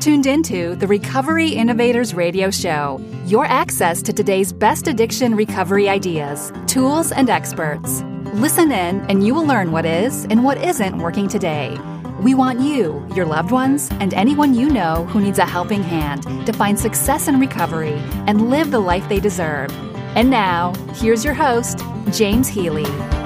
Tuned into the Recovery Innovators Radio Show, your access to today's best addiction recovery ideas, tools, and experts. Listen in, and you will learn what is and what isn't working today. We want you, your loved ones, and anyone you know who needs a helping hand to find success in recovery and live the life they deserve. And now, here's your host, James Healy.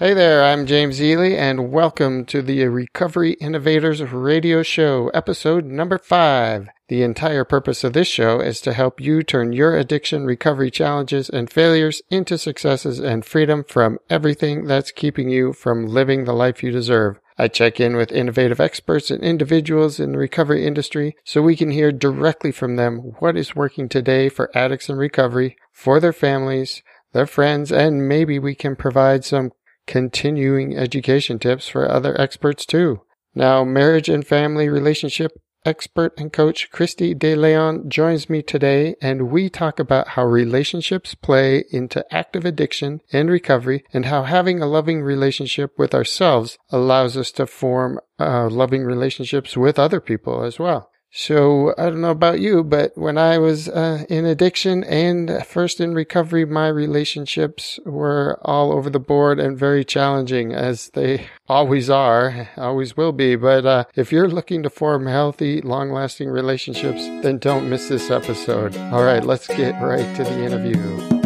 Hey there, I'm James Healy, and welcome to the Recovery Innovators Radio Show, episode number five. The entire purpose of this show is to help you turn your addiction recovery challenges and failures into successes and freedom from everything that's keeping you from living the life you deserve. I check in with innovative experts and individuals in the recovery industry so we can hear directly from them what is working today for addicts in recovery, for their families, their friends, and maybe we can provide some continuing education tips for other experts too. Now, marriage and family relationship expert and coach Kristi De Leon joins me today, and we talk about how relationships play into active addiction and recovery, and how having a loving relationship with ourselves allows us to form uh, loving relationships with other people as well. So I don't know about you, but when I was uh, in addiction and first in recovery, my relationships were all over the board and very challenging, as they always are, always will be. But uh, if you're looking to form healthy, long-lasting relationships, then don't miss this episode. All right, let's get right to the interview.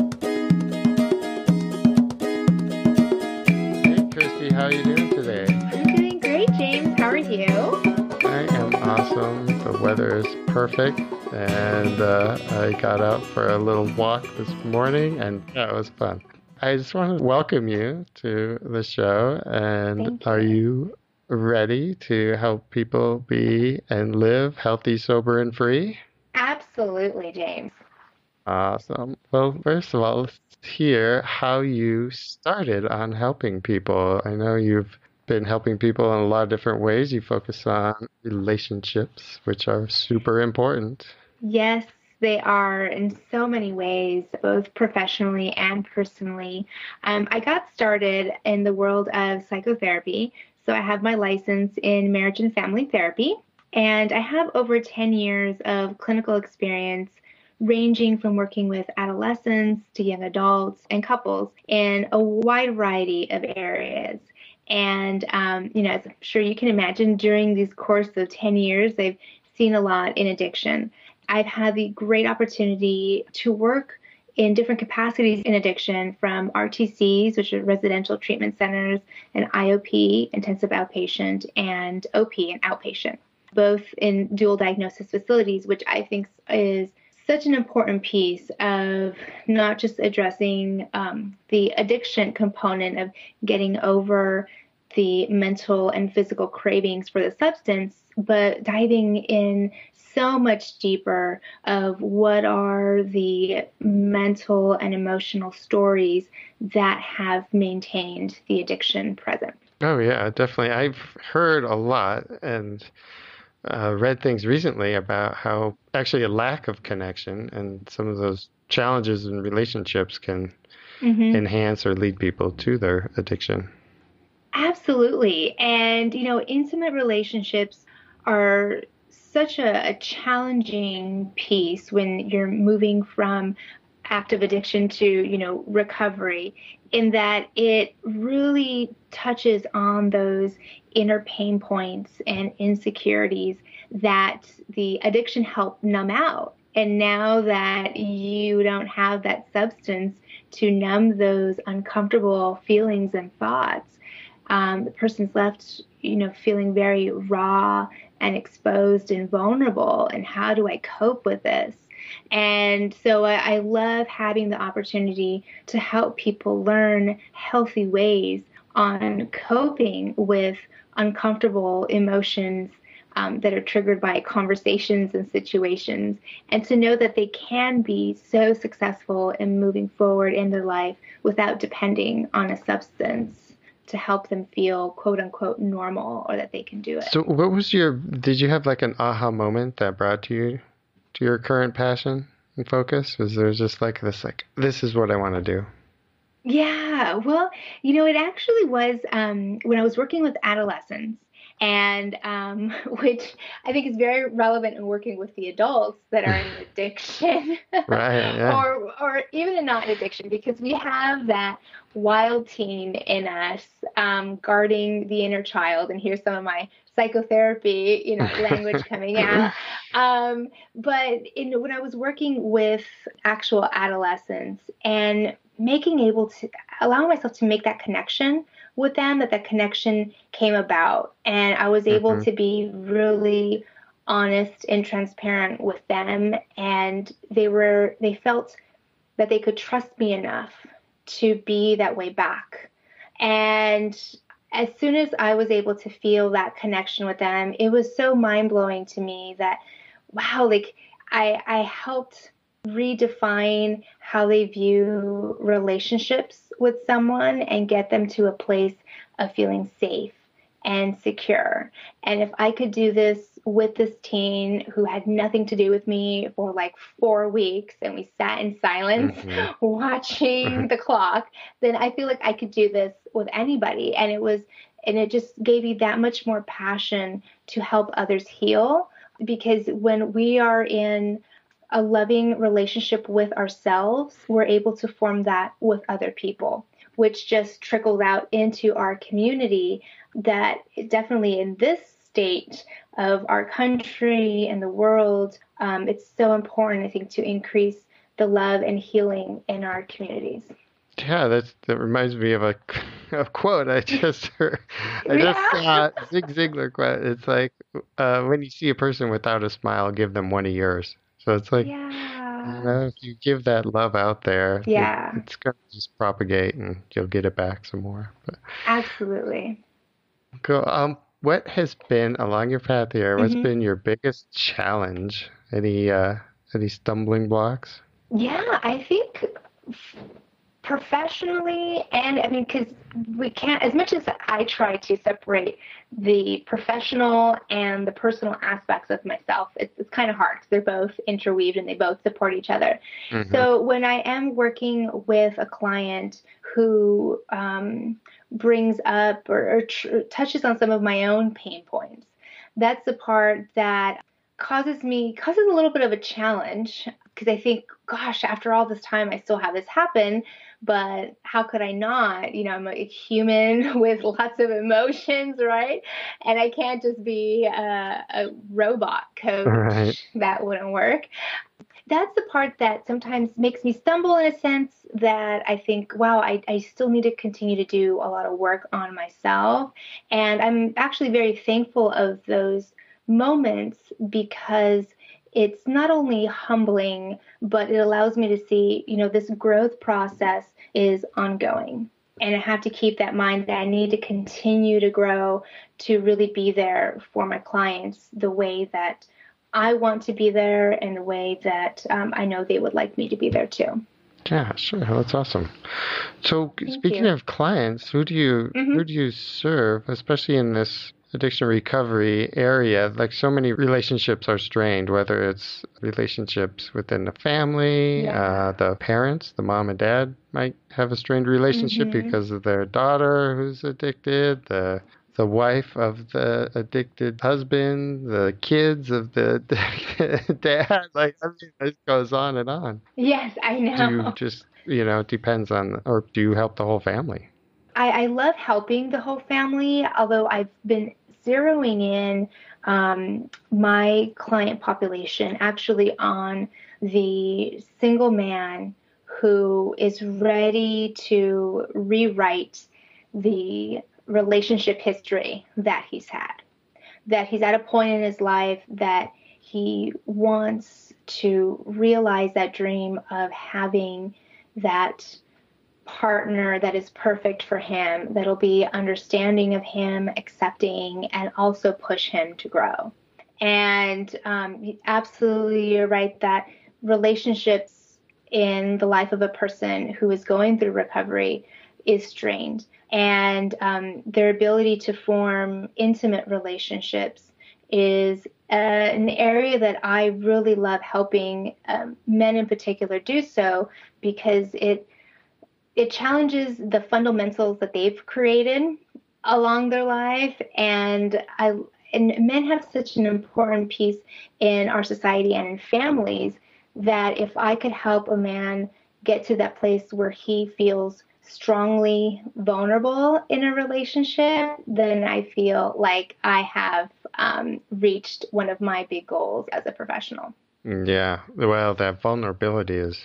Awesome weather is perfect, and uh, I got out for a little walk this morning, and that was fun. I just want to welcome you to the show, and you. are you ready to help people be and live healthy, sober, and free? Absolutely, James. Awesome. Well, first of all, let's hear how you started on helping people. I know you've been helping people in a lot of different ways. You focus on relationships, which are super important. Yes, they are in so many ways, both professionally and personally. Um, I got started in the world of psychotherapy. So I have my license in marriage and family therapy, and I have over 10 years of clinical experience ranging from working with adolescents to young adults and couples in a wide variety of areas. And, um, you know, as I'm sure you can imagine, during these course of 10 years, I've seen a lot in addiction. I've had the great opportunity to work in different capacities in addiction from RTCs, which are residential treatment centers, and IOP, intensive outpatient, and OP, and outpatient, both in dual diagnosis facilities, which I think is such an important piece of not just addressing um, the addiction component of getting over the mental and physical cravings for the substance, but diving in so much deeper of what are the mental and emotional stories that have maintained the addiction present. Oh, yeah, definitely. I've heard a lot and uh, read things recently about how actually a lack of connection and some of those challenges in relationships can mm-hmm. enhance or lead people to their addiction. Absolutely. And, you know, intimate relationships are such a, a challenging piece when you're moving from active addiction to you know recovery in that it really touches on those inner pain points and insecurities that the addiction helped numb out. And now that you don't have that substance to numb those uncomfortable feelings and thoughts um, the person's left you know feeling very raw and exposed and vulnerable. And how do i cope with this and so I, I love having the opportunity to help people learn healthy ways on coping with uncomfortable emotions um, that are triggered by conversations and situations, and to know that they can be so successful in moving forward in their life without depending on a substance to help them feel quote unquote normal or that they can do it. So, what was your, did you have like an aha moment that brought to you to your current passion and focus? Was there just like this, like, this is what I want to do? Yeah, well, you know, it actually was um, when I was working with adolescents and um, which I think is very relevant in working with the adults that are in addiction, right? Yeah. or or even in not addiction, because we have that wild teen in us um, guarding the inner child. And here's some of my psychotherapy, you know, language coming out. Um, but in, when I was working with actual adolescents and making able to allow myself to make that connection with them that that connection came about and i was able mm-hmm. to be really honest and transparent with them and they were they felt that they could trust me enough to be that way back and as soon as i was able to feel that connection with them it was so mind-blowing to me that wow like i i helped redefine how they view relationships with someone and get them to a place of feeling safe and secure. And if I could do this with this teen who had nothing to do with me for like four weeks and we sat in silence mm-hmm. watching the clock, then I feel like I could do this with anybody. And it was, and it just gave me that much more passion to help others heal because when we are in a loving relationship with ourselves, we're able to form that with other people, which just trickles out into our community. That definitely in this state of our country and the world, um, it's so important, I think, to increase the love and healing in our communities. Yeah, that that reminds me of a, a quote I just heard. I just saw Zig Ziglar quote. It's like uh, when you see a person without a smile, give them one of yours. So it's like, yeah. you know, if you give that love out there, yeah, it, it's going to just propagate and you'll get it back some more. But, Absolutely. Cool. Um, what has been along your path here? What's mm-hmm. been your biggest challenge? Any uh, any stumbling blocks? Yeah, I think professionally and i mean because we can't as much as i try to separate the professional and the personal aspects of myself it's, it's kind of hard because they're both interweaved and they both support each other mm-hmm. so when i am working with a client who um, brings up or, or tr- touches on some of my own pain points that's the part that causes me causes a little bit of a challenge because I think, gosh, after all this time, I still have this happen but how could I not? You know, I'm a human with lots of emotions, right? And I can't just be a, a robot coach. Right. That wouldn't work. That's the part that sometimes makes me stumble in a sense that I think, wow, I, I still need to continue to do a lot of work on myself. And I'm actually very thankful of those moments because it's not only humbling, but it allows me to see, you know, this growth process is ongoing. And I have to keep that mind that I need to continue to grow to really be there for my clients the way that I want to be there and the way that um, I know they would like me to be there too. Yeah, sure. That's awesome. So, Thank speaking you. of clients, who do you mm-hmm. who do you serve, especially in this addiction recovery area, like so many relationships are strained, whether it's relationships within the family, yeah. uh, the parents, the mom and dad might have a strained relationship mm-hmm. because of their daughter who's addicted, the the wife of the addicted husband, the kids of the dad. Like I mean, it goes on and on. Yes, I know. Do you just you know, it depends on, or do you help the whole family? I, I love helping the whole family, although I've been zeroing in um, my client population actually on the single man who is ready to rewrite the relationship history that he's had. That he's at a point in his life that he wants to realize that dream of having that partner that is perfect for him, that'll be understanding of him, accepting, and also push him to grow. And um, absolutely, you're right that relationships in the life of a person who is going through recovery is strained. And um, their ability to form intimate relationships is uh, an area that I really love helping um, men in particular do so because it it challenges the fundamentals that they've created along their life and I and men have such an important piece in our society and in families that if I could help a man get to that place where he feels strongly vulnerable in a relationship, then I feel like I have um, reached one of my big goals as a professional. Yeah, well, that vulnerability is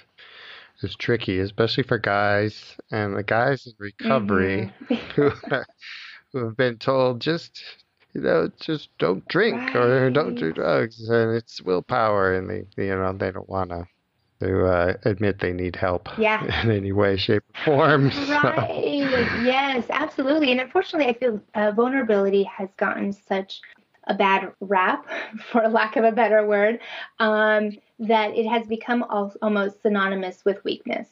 is tricky, especially for guys and the guys in recovery mm-hmm. who, who have been told just you know just don't drink right. or don't do drugs, and it's willpower, and they you know they don't want to to uh, admit they need help yeah. in any way, shape, or form. Right. yes, absolutely. And unfortunately, I feel uh, vulnerability has gotten such a bad rap, for lack of a better word, um, that it has become almost synonymous with weakness.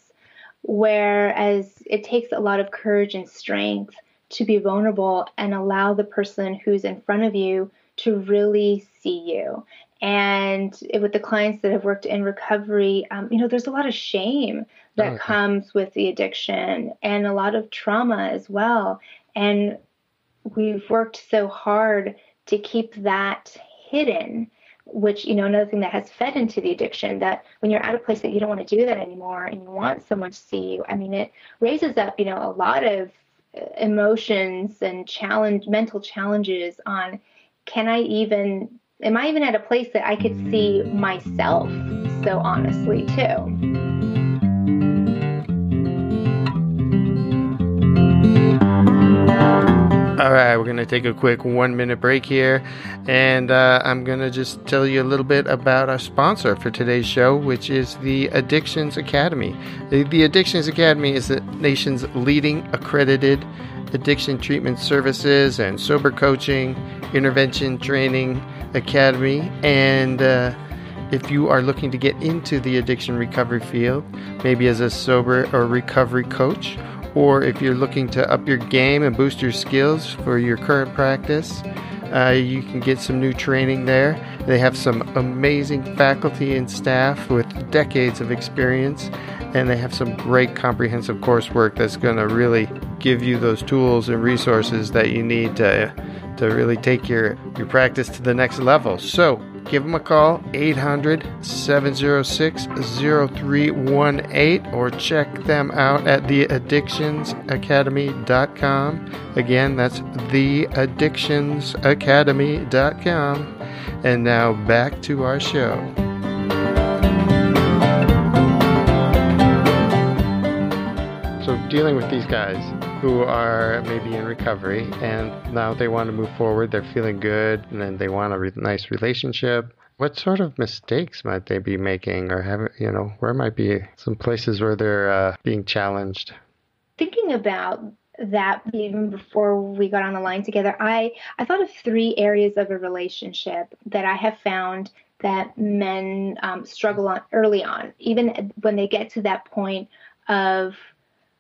Whereas it takes a lot of courage and strength to be vulnerable and allow the person who's in front of you to really see you and with the clients that have worked in recovery, um, you know, there's a lot of shame that okay. comes with the addiction and a lot of trauma as well. And we've worked so hard to keep that hidden, which, you know, another thing that has fed into the addiction that when you're at a place that you don't want to do that anymore and you want someone to see you, I mean, it raises up, you know, a lot of uh, emotions and challenge mental challenges on can I even am I even at a place that I could see myself so honestly too? All right, we're going to take a quick one minute break here, and uh, I'm going to just tell you a little bit about our sponsor for today's show, which is the Addictions Academy. The, the Addictions Academy is the nation's leading accredited addiction treatment services and sober coaching, intervention training academy. And uh, if you are looking to get into the addiction recovery field, maybe as a sober or recovery coach, or if you're looking to up your game and boost your skills for your current practice, uh, you can get some new training there. They have some amazing faculty and staff with decades of experience, and they have some great comprehensive coursework that's going to really give you those tools and resources that you need to to really take your, your practice to the next level. So give them a call, 800 706 0318, or check them out at theaddictionsacademy.com. Again, that's theaddictionsacademy.com. And now back to our show. Dealing with these guys who are maybe in recovery and now they want to move forward, they're feeling good, and then they want a re- nice relationship. What sort of mistakes might they be making, or have you know, where might be some places where they're uh, being challenged? Thinking about that even before we got on the line together, I, I thought of three areas of a relationship that I have found that men um, struggle on early on, even when they get to that point of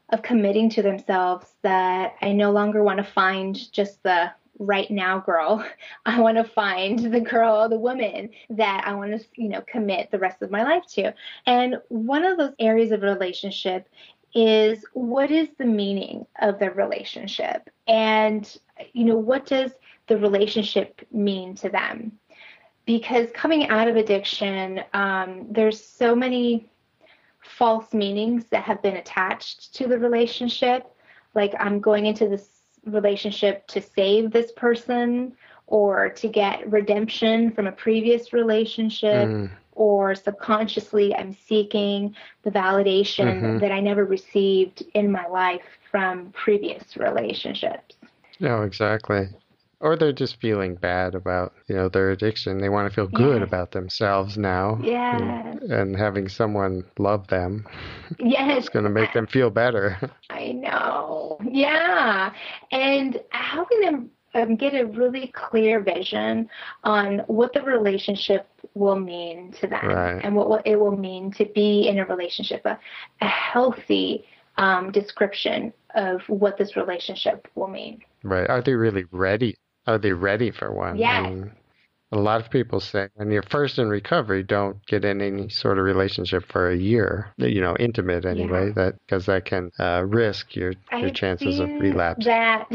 of committing to themselves that I no longer want to find just the right now girl. I want to find the girl, the woman that I want to, you know, commit the rest of my life to. And one of those areas of relationship is what is the meaning of the relationship? And, you know, what does the relationship mean to them? Because coming out of addiction, um, there's so many false meanings that have been attached to the relationship. Like I'm going into this relationship to save this person or to get redemption from a previous relationship. Mm. Or subconsciously, I'm seeking the validation mm-hmm. that I never received in my life from previous relationships. No, exactly or they're just feeling bad about you know their addiction. They want to feel good yes. about themselves now yeah and, and, having someone love them yes. it's going to make them feel better. I know. Yeah. And helping them um, get a really clear vision on what the relationship will mean to them right. and what, what it will mean to be in a relationship a, a healthy um, description of what this relationship will mean? Right. Are they really ready are they ready for one? Yes. a lot of people say when you're first in recovery, don't get in any sort of relationship for a year, you know, intimate anyway, yeah. that because that can uh, risk your your chances of relapse. That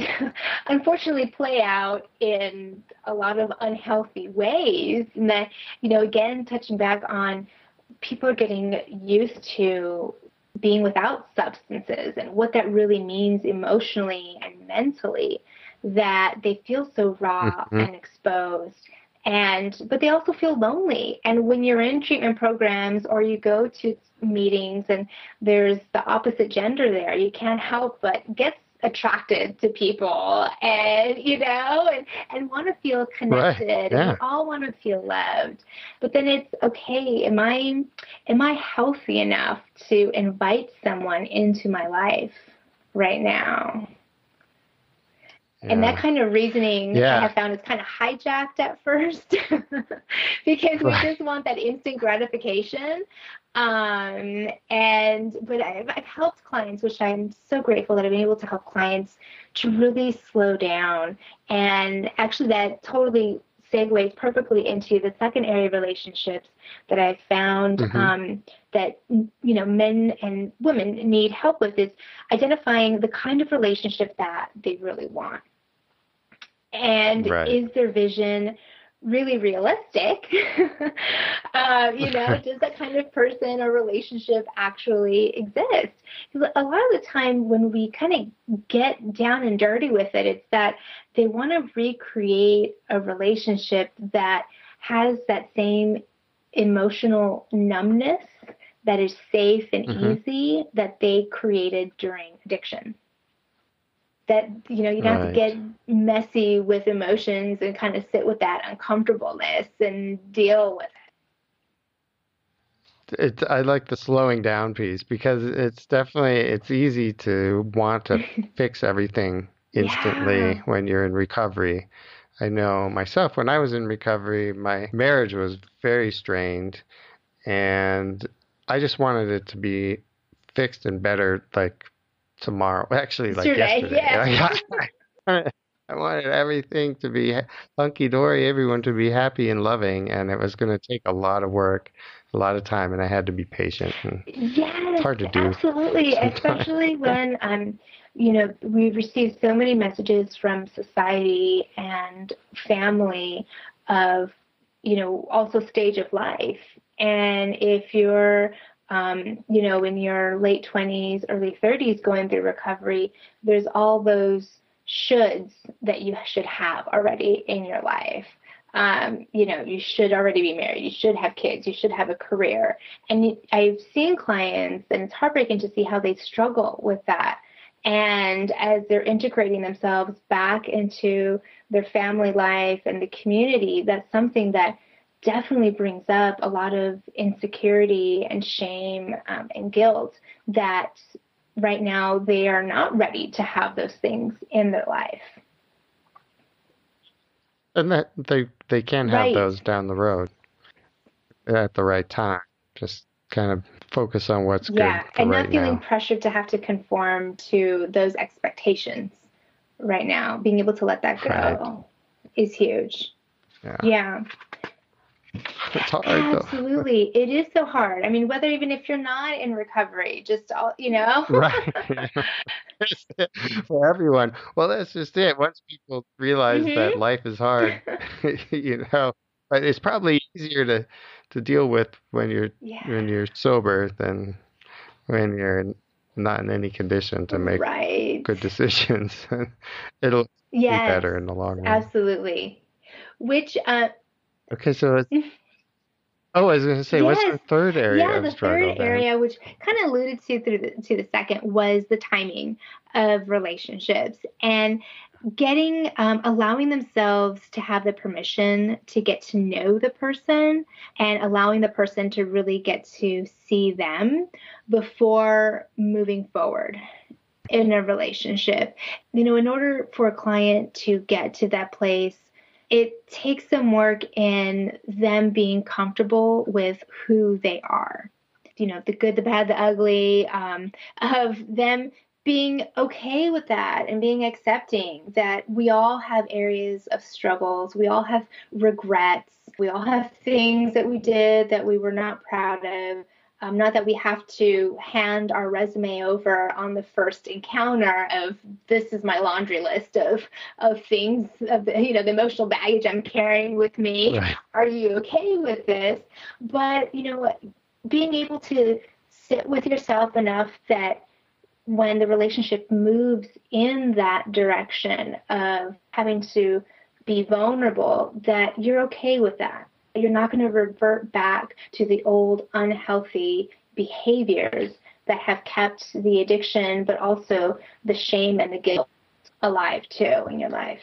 unfortunately play out in a lot of unhealthy ways, and that you know, again, touching back on people are getting used to being without substances and what that really means emotionally and mentally that they feel so raw mm-hmm. and exposed and but they also feel lonely and when you're in treatment programs or you go to meetings and there's the opposite gender there you can't help but get attracted to people and you know and and want to feel connected right. yeah. and all want to feel loved but then it's okay am i am i healthy enough to invite someone into my life right now and that kind of reasoning yeah. I have found is kind of hijacked at first because we right. just want that instant gratification. Um, and but I've, I've helped clients, which I'm so grateful that I've been able to help clients to really slow down. And actually, that totally segues perfectly into the second area of relationships that I've found mm-hmm. um, that you know men and women need help with is identifying the kind of relationship that they really want and right. is their vision really realistic? uh, you know, does that kind of person or relationship actually exist? Because a lot of the time when we kind of get down and dirty with it, it's that they want to recreate a relationship that has that same emotional numbness that is safe and mm-hmm. easy that they created during addiction that you know you don't right. have to get messy with emotions and kind of sit with that uncomfortableness and deal with it it i like the slowing down piece because it's definitely it's easy to want to fix everything instantly yeah. when you're in recovery i know myself when i was in recovery my marriage was very strained and i just wanted it to be fixed and better like tomorrow. Actually, like yesterday. Yeah. I wanted everything to be hunky dory, everyone to be happy and loving, and it was going to take a lot of work, a lot of time, and I had to be patient. And yes, it's hard to do. Absolutely, especially when um, you know, we receive so many messages from society and family of, you know, also stage of life. And if you're um, you know, in your late 20s, early 30s going through recovery, there's all those shoulds that you should have already in your life. Um, you know, you should already be married, you should have kids, you should have a career. And I've seen clients, and it's heartbreaking to see how they struggle with that. And as they're integrating themselves back into their family life and the community, that's something that definitely brings up a lot of insecurity and shame um, and guilt that right now they are not ready to have those things in their life. And that they they can have right. those down the road at the right time. Just kind of focus on what's yeah, good. Yeah, and not feeling now. pressured to have to conform to those expectations right now. Being able to let that go right. is huge. Yeah. yeah. It's hard Absolutely. Though. It is so hard. I mean, whether even if you're not in recovery, just all, you know. right. For everyone. Well, that's just it. Once people realize mm-hmm. that life is hard, you know, but it's probably easier to to deal with when you're yeah. when you're sober than when you're not in any condition to make right. good decisions. It'll yes, be better in the long run. Absolutely. Which uh, Okay, so it's, oh, I was going to say, yes. what's the third area? Yeah, the third area, which kind of alluded to through the, to the second, was the timing of relationships and getting um, allowing themselves to have the permission to get to know the person and allowing the person to really get to see them before moving forward in a relationship. You know, in order for a client to get to that place it takes some work in them being comfortable with who they are. You know, the good, the bad, the ugly, um, of them being okay with that and being accepting that we all have areas of struggles. We all have regrets. We all have things that we did that we were not proud of. Um, not that we have to hand our resume over on the first encounter of this is my laundry list of of things of the, you know the emotional baggage I'm carrying with me. Right. Are you okay with this? But you know, being able to sit with yourself enough that when the relationship moves in that direction of having to be vulnerable, that you're okay with that. You're not going to revert back to the old unhealthy behaviors that have kept the addiction, but also the shame and the guilt alive too in your life.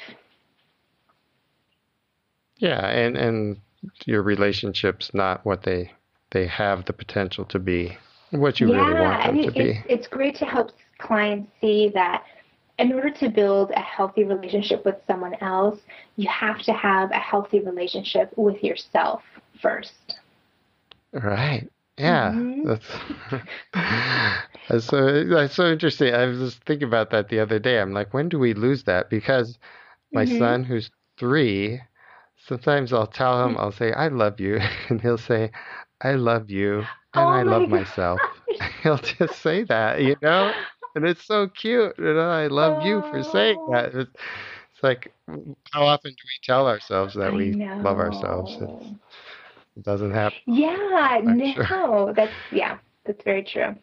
Yeah, and and your relationships not what they they have the potential to be what you yeah, really want them I mean, to be. It's, it's great to help clients see that in order to build a healthy relationship with someone else, you have to have a healthy relationship with yourself first. Right. Yeah. Mm-hmm. That's, that's so that's so interesting. I was just thinking about that the other day. I'm like, when do we lose that? Because my mm-hmm. son, who's three, sometimes I'll tell him, I'll say, I love you. And he'll say, I love you and oh I love gosh. myself. He'll just say that, you know? And it's so cute. And I love oh. you for saying that. It's, it's, like, how often do we tell ourselves that we love ourselves? It's, it doesn't happen. Yeah, no. Sure. That's, yeah, that's very true.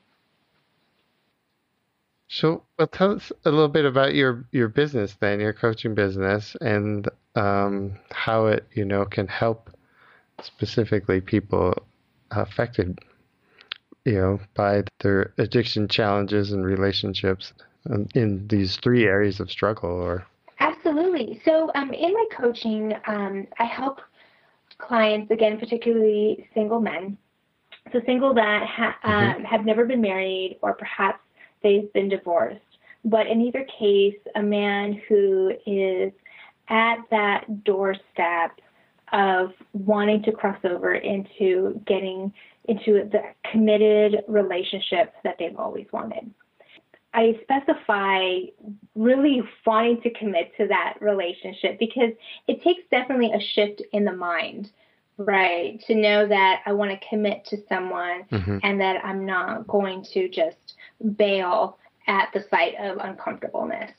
So, well, tell us a little bit about your your business then, your coaching business, and um, how it you know can help specifically people affected you know, by their addiction challenges and relationships in these three areas of struggle or absolutely. So um, in my coaching um, i help clients again particularly single men. So single that ha- mm-hmm. um, have never been married or perhaps they've been divorced. But in either case a man who is at that doorstep of wanting to cross over into getting into the committed relationship that they've always wanted. I specify really wanting to commit to that relationship because it takes definitely a shift in the mind, right? To know that I want to commit to someone mm-hmm. and that I'm not going to just bail at the sight of uncomfortableness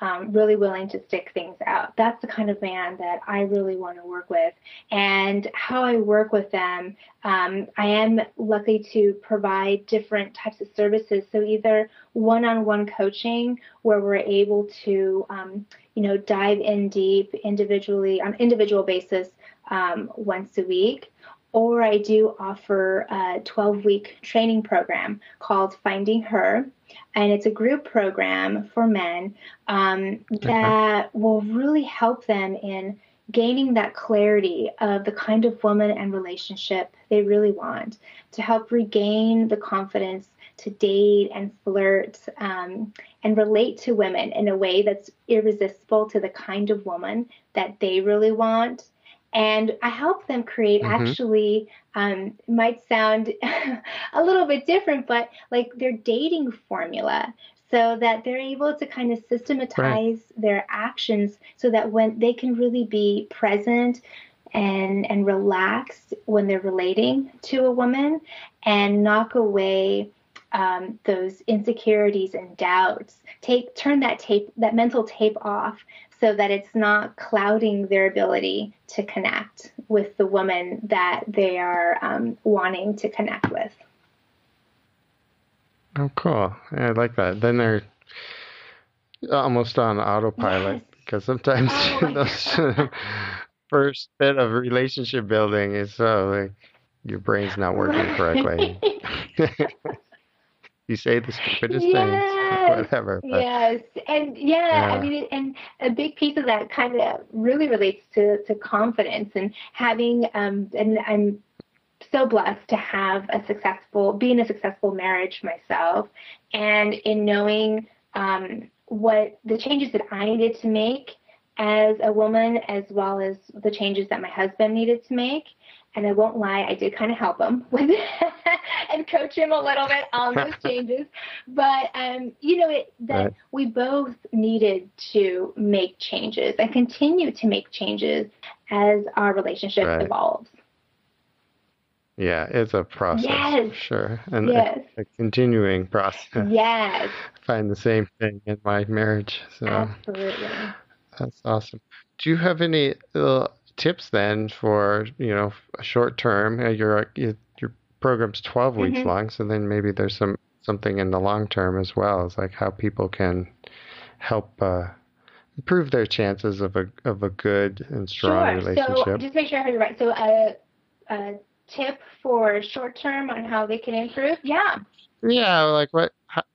um, really willing to stick things out. That's the kind of man that I really want to work with. And how I work with them, um, I am lucky to provide different types of services. So either one-on-one coaching, where we're able to, um, you know, dive in deep individually on individual basis um, once a week or I do offer a 12 week training program called Finding Her. And it's a group program for men um, that will really help them in gaining that clarity of the kind of woman and relationship they really want, to help regain the confidence to date and flirt um, and relate to women in a way that's irresistible to the kind of woman that they really want and I help them create mm-hmm. actually um, might sound a little bit different, but like their dating formula so that they're able to kind of systematize right. their actions so that when they can really be present and and relaxed when they're relating to a woman and knock away um, those insecurities and doubts take turn that tape that mental tape off so that it's not clouding their ability to connect with the woman that they are um, wanting to connect with. Oh, cool. Yeah, I like that. Then they're almost on autopilot yes. because sometimes oh those first bit of relationship building is so like your brain's not working correctly. you say the stupidest yes, things, whatever. But, yes, and yeah, yeah, I mean, and a big piece of that kind of really relates to to confidence and having, um, and I'm so blessed to have a successful, being a successful marriage myself, and in knowing um, what the changes that I needed to make as a woman, as well as the changes that my husband needed to make. And I won't lie, I did kind of help him with and coach him a little bit on those changes. But um, you know, it that right. we both needed to make changes and continue to make changes as our relationship right. evolves. Yeah, it's a process yes. for sure. And yes. a, a, continuing process. Yes. I find the same thing in my marriage. So Absolutely. That's awesome. Do you have any uh, tips then for, you know, a short term? Uh, your your program's 12 weeks mm-hmm. long, so then maybe there's some something in the long term as well. It's like how people can help uh, improve their chances of a of a good and strong sure. relationship. So just make sure I heard right. So a, a tip for short term on how they can improve? Yeah. Yeah, like what?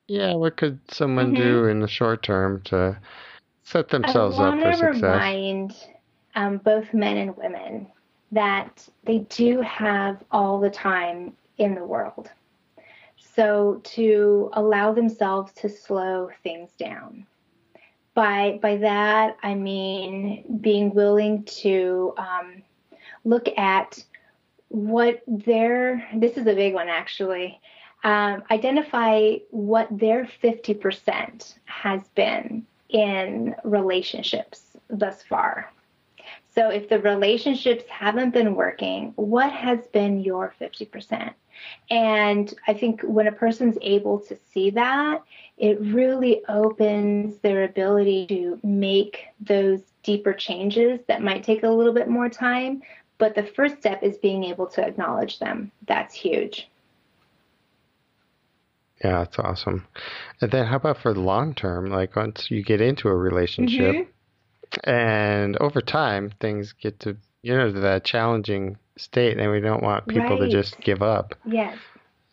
Yeah, what could someone mm-hmm. do in the short term to set themselves up for success? I want to remind um, both men and women that they do have all the time in the world. So to allow themselves to slow things down. By by that I mean being willing to um, look at what their this is a big one actually. Um, identify what their 50% has been in relationships thus far. So if the relationships haven't been working, what has been your 50%? And I think when a person's able to see that, it really opens their ability to make those deeper changes that might take a little bit more time. But the first step is being able to acknowledge them. That's huge. Yeah, that's awesome. And then how about for the long term? Like once you get into a relationship mm-hmm. And over time things get to you know that challenging state and we don't want people right. to just give up. Yes.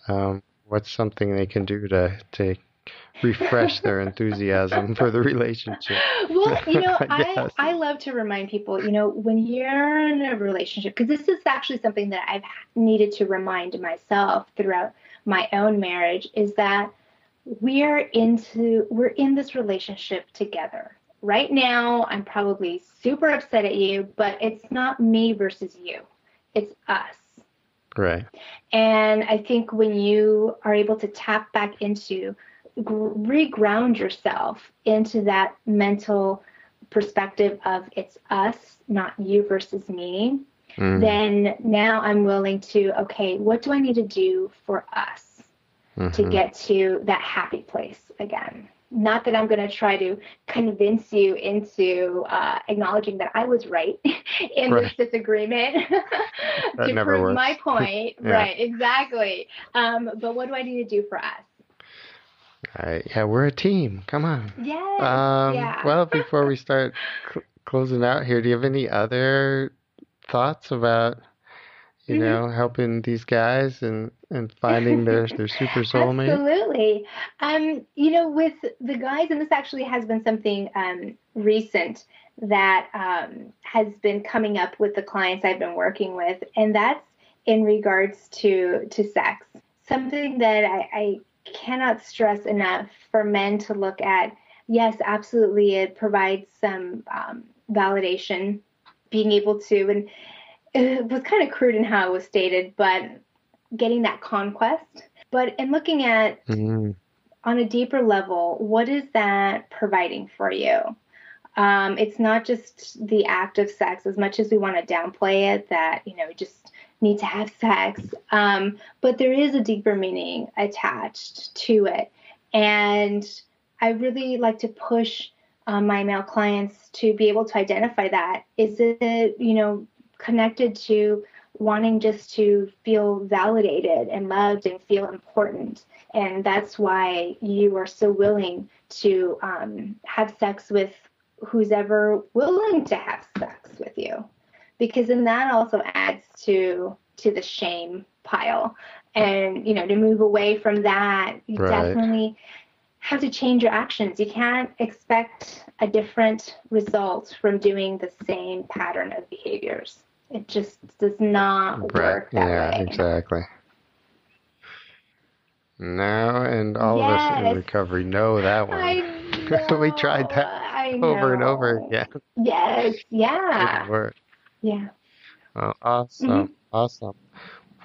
Um, what's something they can do to to refresh their enthusiasm for the relationship. Well, you know, I, I love to remind people, you know, when you're in a relationship, because this is actually something that I've needed to remind myself throughout my own marriage, is that we're into we're in this relationship together. Right now, I'm probably super upset at you, but it's not me versus you. It's us. Right. And I think when you are able to tap back into reground yourself into that mental perspective of it's us, not you versus me, mm. then now I'm willing to, okay, what do I need to do for us mm-hmm. to get to that happy place again? Not that I'm going to try to convince you into uh, acknowledging that I was right in right. this disagreement to prove works. my point. yeah. Right, exactly. Um, but what do I need to do for us? Uh, yeah, we're a team. Come on. Yes. Um, yeah. well, before we start cl- closing out here, do you have any other thoughts about, you mm-hmm. know, helping these guys and, and finding their their super soulmate? Absolutely. Um, you know, with the guys, and this actually has been something um, recent that um, has been coming up with the clients I've been working with, and that's in regards to to sex. Something that I, I cannot stress enough for men to look at. Yes, absolutely, it provides some um, validation, being able to, and it was kind of crude in how it was stated, but getting that conquest. But in looking at mm-hmm. on a deeper level, what is that providing for you? Um, it's not just the act of sex, as much as we want to downplay it, that, you know, just need to have sex. Um, but there is a deeper meaning attached to it. And I really like to push um, my male clients to be able to identify that. Is it, you know, connected to wanting just to feel validated and loved and feel important? And that's why you are so willing to um, have sex with who's ever willing to have sex with you because then that also adds to to the shame pile and you know to move away from that you right. definitely have to change your actions you can't expect a different result from doing the same pattern of behaviors it just does not right. work that yeah way. exactly now and all yes. of us in recovery know that one know. we tried that over and over again. Yes, yeah. Good work. Yeah. Oh, awesome. Mhm. Awesome.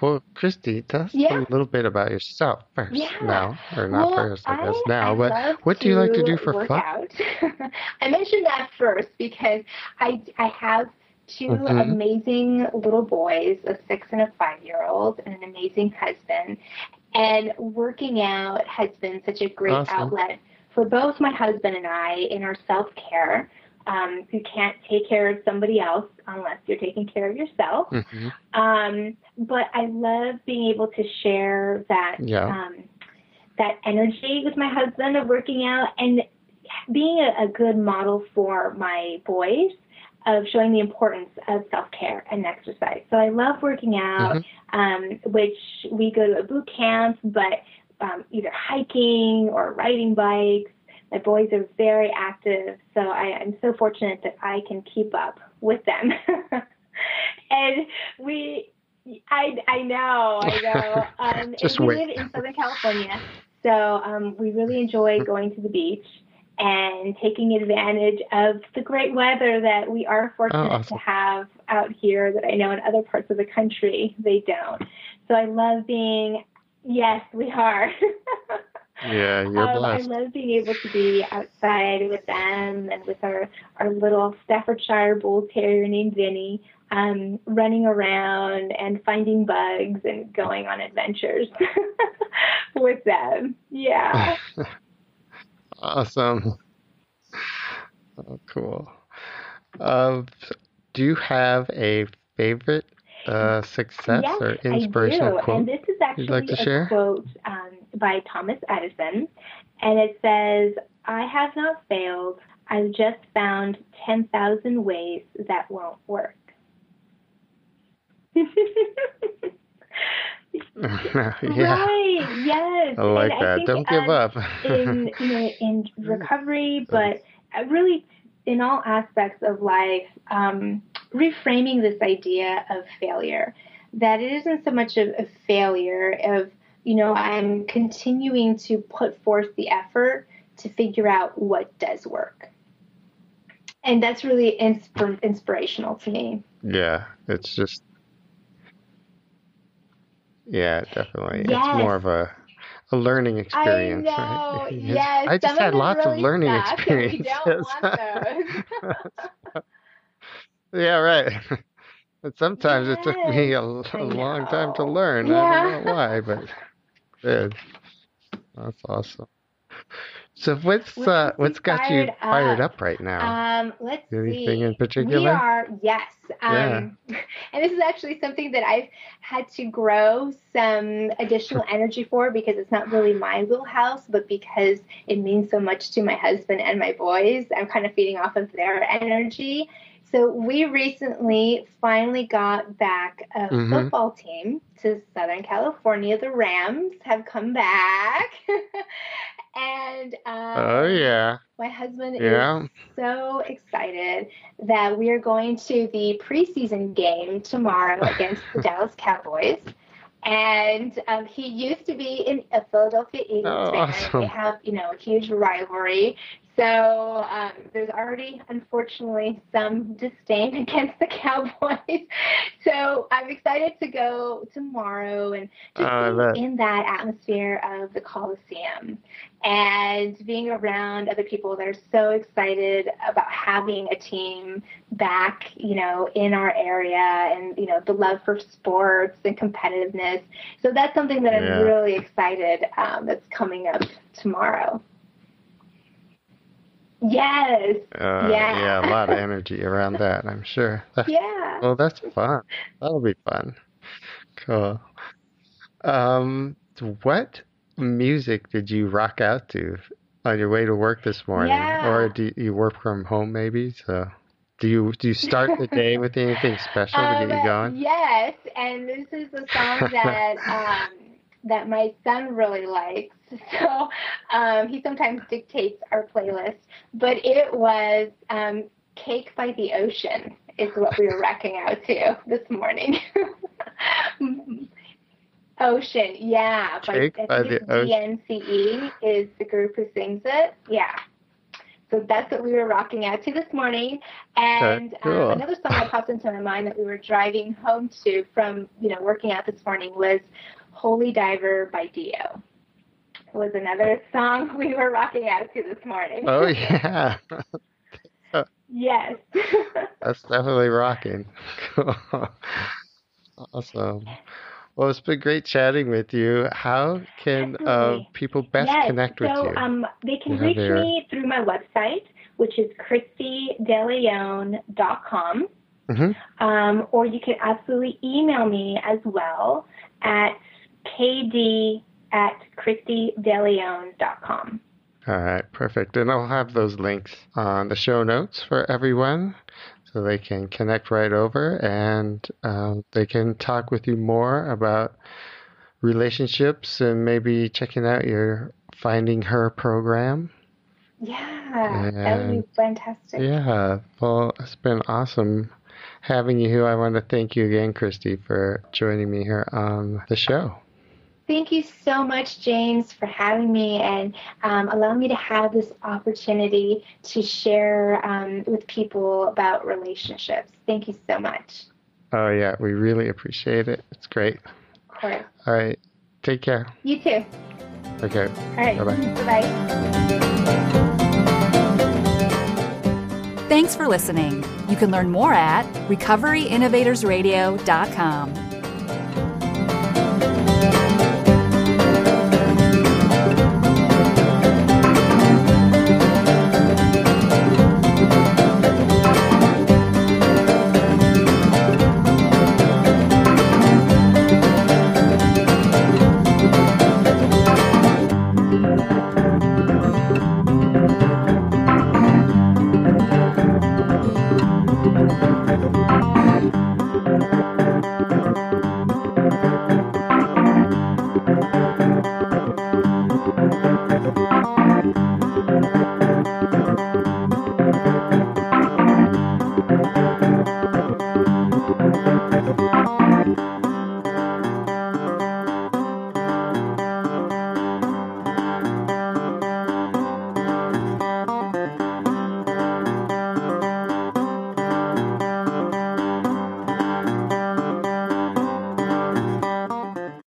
Well, Kristi, tell us Yeah. a little bit about yourself first. Yeah. Now, or not well, first, I guess I, now. I but what do you like to do for fun? I mentioned that first because I I have 2 Mhm. amazing little boys, a six and a five year old, and an amazing husband. And working out has been such a great Awesome. outlet for both my husband and I in our self care. Um, you can't take care of somebody else unless you're taking care of yourself. hmm Um, but I love being able to share that Yeah. um, that energy with my husband of working out and being a, a good model for my boys of showing the importance of self care and exercise. So I love working out, um, which we go to a boot camp, but um, either hiking or riding bikes. My boys are very active, so I, I'm so fortunate that I can keep up with them. and we, I, I know, I know. Um, Just we wait. live in Southern California, so um, we really enjoy going to the beach and taking advantage of the great weather that we are fortunate Oh, awesome. to have out here that I know in other parts of the country they don't. So I love being, yes, we are. Yeah, you're um, I love being able to be outside with them and with our, our little Staffordshire Bull Terrier named Vinny, um, running around and finding bugs and going on adventures with them. Yeah. Awesome. Oh, cool. Um, do you have a favorite uh, success yes, or inspirational I do. quote? And this is actually like to a share? quote um, by Thomas Edison, and it says, "I have not failed. I've just found ten thousand ways that won't work." yeah, Right. Yes. I like and that. think, Don't give um, up. in you know in recovery, but uh, really in all aspects of life, um, reframing this idea of failure. That it isn't so much of a failure of you know I'm continuing to put forth the effort to figure out what does work, and that's really inspir- inspirational to me. Yeah, it's just. Yeah, definitely. Yes. It's more of a a learning experience, I know. right? Yes. I just had lots really of learning suck, and We experiences. don't want those. yeah, right. But sometimes it took me a long time to learn. I don't know why, but good. That's awesome. So what's what uh, what's got you fired fired up? up right now? Um, let's Anything see. in We particular? are, yes. Yeah. Um, and this is actually something that I've had to grow some additional energy for because it's not really my wheelhouse, but because it means so much to my husband and my boys, I'm kind of feeding off of their energy. So we recently finally got back a Mhm. football team to Southern California. The Rams have come back. and um, Oh yeah. my husband Yeah. is so excited that we are going to the preseason game tomorrow against the Dallas Cowboys. And um, he used to be in a Philadelphia Eagles Oh, fan. awesome. They have, you know, a huge rivalry. So um, there's already, unfortunately, some disdain against the Cowboys. So I'm excited to go tomorrow and just Oh, I be in that atmosphere of the Coliseum and being around other people that are so excited about having a team back, you know, in our area and, you know, the love for sports and competitiveness. So that's something that Yeah. I'm really excited um, that's coming up tomorrow. Yes. Uh, Yeah. yeah, a lot of energy around that, I'm sure. Yeah. Well, that's fun. That'll be fun. Cool. Um, what music did you rock out to on your way to work this morning? Yeah. Or do you work from home maybe? So do you do you start the day with anything special to get you Um, going? Yes, and this is a song that um, that my son really likes. So um, he sometimes dictates our playlist, but it was um, "Cake by the Ocean" is what we were rocking out to this morning. Ocean, yeah. Cake I by the Ocean. DNCE is the group who sings it. Yeah. So that's what we were rocking out to this morning. And okay, cool. um, another song that popped into my mind that we were driving home to from, you know, working out this morning was Holy Diver by Dio. Was another song we were rocking out to this morning. Oh, yeah. yes. that's definitely rocking. awesome. Well, it's been great chatting with you. How can uh, people best yes. connect with so, you? Um, they can reach me through my website, which is kristideleon.com. Mm-hmm. Um, or you can absolutely email me as well at kd at kristideleon.com. All right, perfect. And I'll have those links on the show notes for everyone so they can connect right over and uh, they can talk with you more about relationships and maybe checking out your Finding Her program. Yeah, and, that would be fantastic. Yeah, well, it's been awesome having you here. I want to thank you again, Kristi, for joining me here on the show. Thank you so much, James, for having me and um, allowing me to have this opportunity to share um, with people about relationships. Thank you so much. Oh, yeah, we really appreciate it. It's great. Of course. All right. Take care. You too. Okay. All right. Bye bye. Bye Thanks for listening. You can learn more at recoveryinnovatorsradio.com.